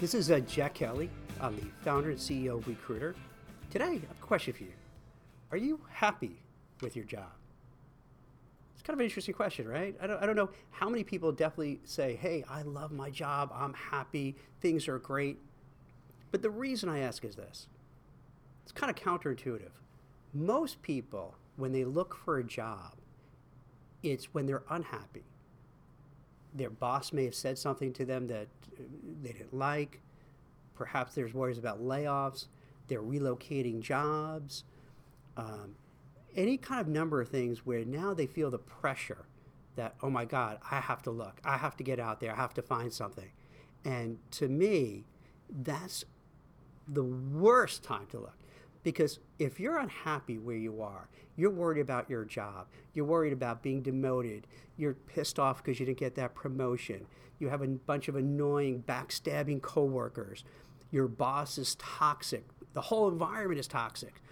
This is uh, Jack Kelly. I'm the founder and CEO of WeCruitr. Today, I have a question for you. Are you happy with your job? It's kind of an interesting question, right? I don't, I don't know how many people definitely say, hey, I love my job, I'm happy, things are great. But the reason I ask is this it's kind of counterintuitive. Most people, when they look for a job, it's when they're unhappy their boss may have said something to them that uh, they didn't like. Perhaps there's worries about layoffs. They're relocating jobs. Um, any kind of number of things where now they feel the pressure that, oh my God, I have to look. I have to get out there. I have to find something. And to me, that's the worst time to look. Because if you're unhappy where you are, you're worried about your job, you're worried about being demoted, you're pissed off because you didn't get that promotion, you have a bunch of annoying, backstabbing coworkers, your boss is toxic, the whole environment is toxic.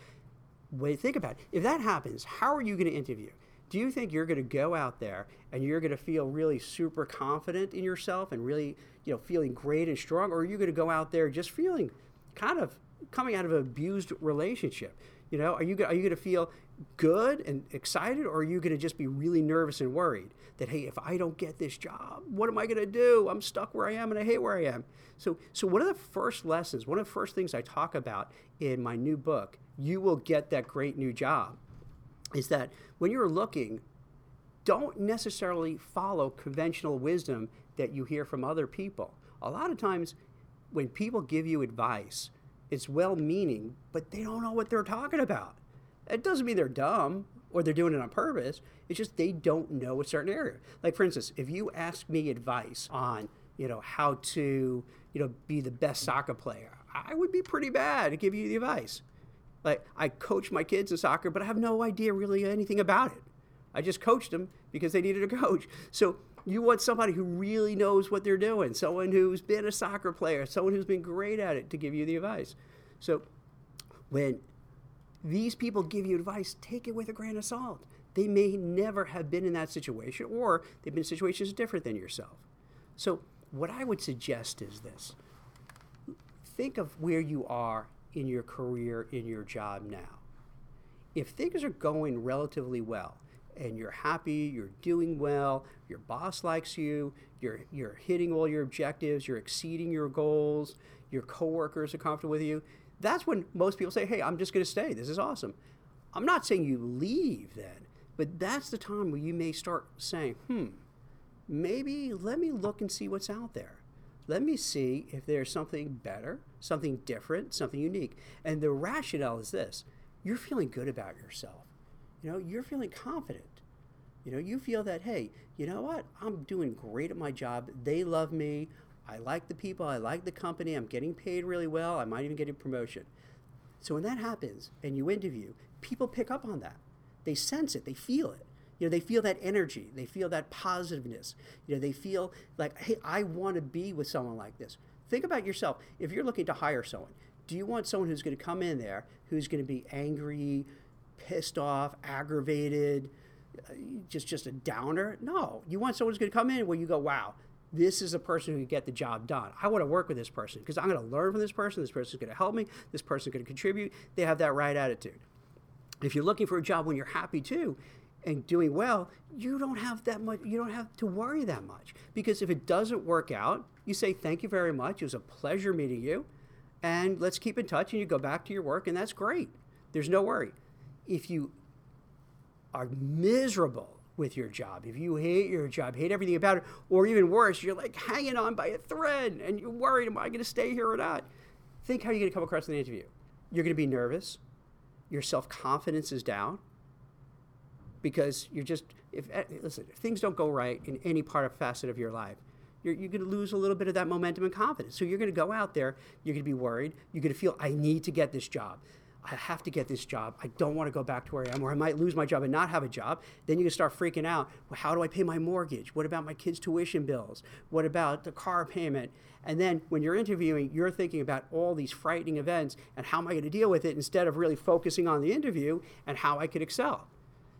Wait, think about it, if that happens, how are you going to interview? Do you think you're going to go out there and you're going to feel really super confident in yourself and really, you know, feeling great and strong, or are you going to go out there just feeling kind of coming out of an abused relationship. You know, are you are you going to feel good and excited, or are you going to just be really nervous and worried that hey, if I don't get this job, what am I going to do? I'm stuck where I am, and I hate where I am. So, so one of the first lessons, one of the first things I talk about in my new book, "You Will Get That Great New Job," is that when you're looking, don't necessarily follow conventional wisdom that you hear from other people. A lot of times, when people give you advice it's well meaning, but they don't know what they're talking about. It doesn't mean they're dumb or they're doing it on purpose. It's just they don't know a certain area. Like for instance, if you ask me advice on, you know, how to, you know, be the best soccer player, I would be pretty bad to give you the advice. Like I coach my kids in soccer, but I have no idea really anything about it. I just coached them because they needed a coach. So you want somebody who really knows what they're doing, someone who's been a soccer player, someone who's been great at it to give you the advice. So when these people give you advice, take it with a grain of salt. They may never have been in that situation, or they've been in situations different than yourself. So, what I would suggest is this think of where you are in your career, in your job now. If things are going relatively well, and you're happy, you're doing well, your boss likes you, you're, you're hitting all your objectives, you're exceeding your goals, your coworkers are comfortable with you, that's when most people say, hey, I'm just going to stay. This is awesome. I'm not saying you leave then, but that's the time where you may start saying, hmm, maybe let me look and see what's out there. Let me see if there's something better, something different, something unique. And the rationale is this you're feeling good about yourself you know, you're feeling confident. You know, you feel that, hey, you know what? I'm doing great at my job. They love me. I like the people. I like the company. I'm getting paid really well. I might even get a promotion. So when that happens and you interview, people pick up on that. They sense it. They feel it. You know, they feel that energy. They feel that positiveness. You know, they feel like, hey, I want to be with someone like this. Think about yourself. If you're looking to hire someone, do you want someone who's going to come in there who's going to be angry, pissed off, aggravated, uh, just just a downer. No, you want someone who's going to come in where you go, wow, this is a person who can get the job done. I want to work with this person because I'm going to learn from this person. This person's going to help me. This person's going to contribute. They have that right attitude. If you're looking for a job when you're happy too and doing well, you don't have that much. You don't have to worry that much because if it doesn't work out, you say thank you very much. It was a pleasure meeting you, and let's keep in touch. And you go back to your work, and that's great. There's no worry if you are miserable with your job, if you hate your job, hate everything about it, or even worse, you're like hanging on by a thread and you're worried, am I going to stay here or not? Think how you're going to come across in the interview. You're going to be nervous. Your self confidence is down because you're just, if, eh, listen, if things don't go right in any part of facet of your life, you're, you're going to lose a little bit of that momentum and confidence. So you're going to go out there, you're going to be worried, you're going to feel, I need to get this job. I have to get this job. I don't want to go back to where I am, or I might lose my job and not have a job. Then you can start freaking out. Well, how do I pay my mortgage? What about my kids' tuition bills? What about the car payment? And then when you're interviewing, you're thinking about all these frightening events and how am I going to deal with it instead of really focusing on the interview and how I could excel.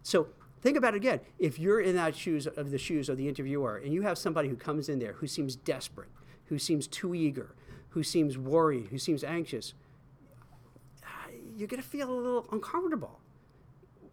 So think about it again. If you're in that shoes of the shoes of the interviewer and you have somebody who comes in there who seems desperate, who seems too eager, who seems worried, who seems anxious, you're going to feel a little uncomfortable.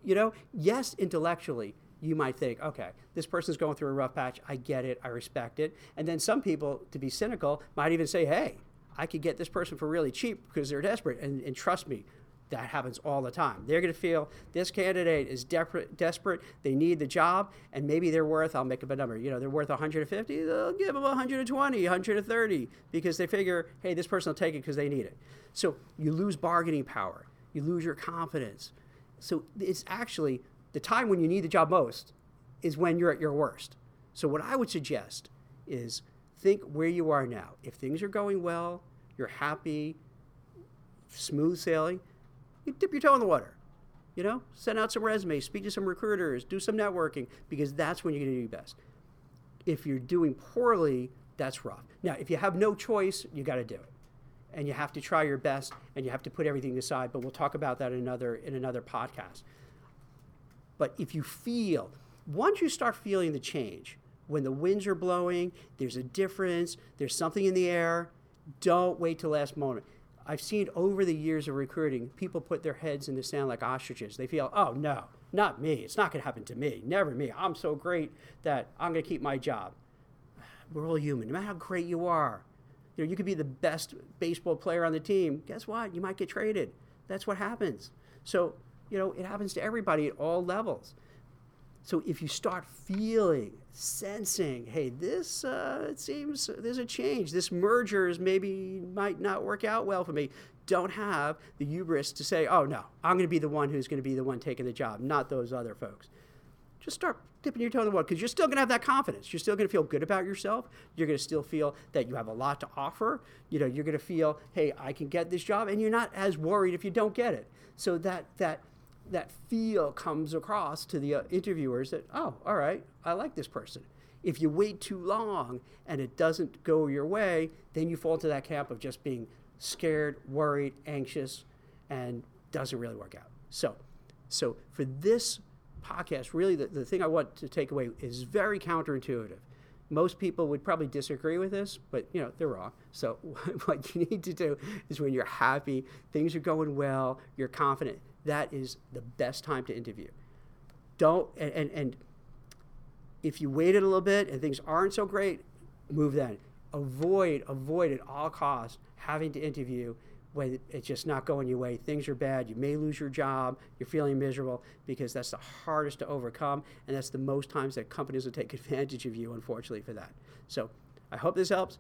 You know, yes, intellectually, you might think, okay, this person's going through a rough patch. I get it. I respect it. And then some people, to be cynical, might even say, hey, I could get this person for really cheap because they're desperate. And, and trust me, that happens all the time. They're going to feel this candidate is desperate, desperate. They need the job, and maybe they're worth. I'll make up a number. You know, they're worth 150. They'll give them 120, 130 because they figure, hey, this person will take it because they need it. So you lose bargaining power. You lose your confidence. So it's actually the time when you need the job most is when you're at your worst. So what I would suggest is think where you are now. If things are going well, you're happy, smooth sailing, you dip your toe in the water. You know, send out some resumes, speak to some recruiters, do some networking, because that's when you're going to do your best. If you're doing poorly, that's rough. Now, if you have no choice, you got to do it, and you have to try your best, and you have to put everything aside. But we'll talk about that in another in another podcast. But if you feel once you start feeling the change, when the winds are blowing, there's a difference, there's something in the air. Don't wait till last moment. I've seen over the years of recruiting, people put their heads in the sand like ostriches. They feel, oh no, not me. It's not going to happen to me. Never me. I'm so great that I'm going to keep my job. We're all human. No matter how great you are, you know, you could be the best baseball player on the team. Guess what? You might get traded. That's what happens. So, you know, it happens to everybody at all levels. So if you start feeling, sensing, hey, this uh, it seems there's a change. This merger is maybe might not work out well for me. Don't have the hubris to say, oh no, I'm going to be the one who's going to be the one taking the job, not those other folks. Just start dipping your toe in the water because you're still going to have that confidence. You're still going to feel good about yourself. You're going to still feel that you have a lot to offer. You know, you're going to feel, hey, I can get this job, and you're not as worried if you don't get it. So that that that feel comes across to the uh, interviewers that, oh, all right, I like this person. If you wait too long and it doesn't go your way, then you fall into that camp of just being scared, worried, anxious, and doesn't really work out. So, so for this podcast, really the, the thing I want to take away is very counterintuitive. Most people would probably disagree with this, but you know they're wrong. So what you need to do is when you're happy, things are going well, you're confident, that is the best time to interview. Don't and, and, and if you waited a little bit and things aren't so great, move then. Avoid, avoid at all costs having to interview when it's just not going your way. Things are bad. You may lose your job. You're feeling miserable because that's the hardest to overcome, and that's the most times that companies will take advantage of you, unfortunately, for that. So I hope this helps.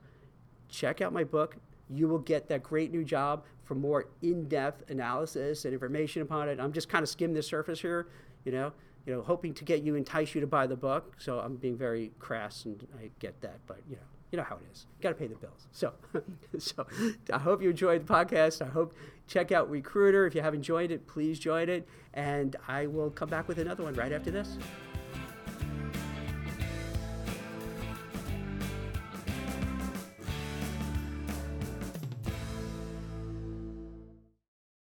Check out my book, you will get that great new job for more in-depth analysis and information upon it. I'm just kind of skimming the surface here, you know, you know, hoping to get you, entice you to buy the book. So I'm being very crass, and I get that, but you know, you know how it is. Got to pay the bills. So, so I hope you enjoyed the podcast. I hope check out WeCruitr. If you haven't joined it, please join it, and I will come back with another one right after this.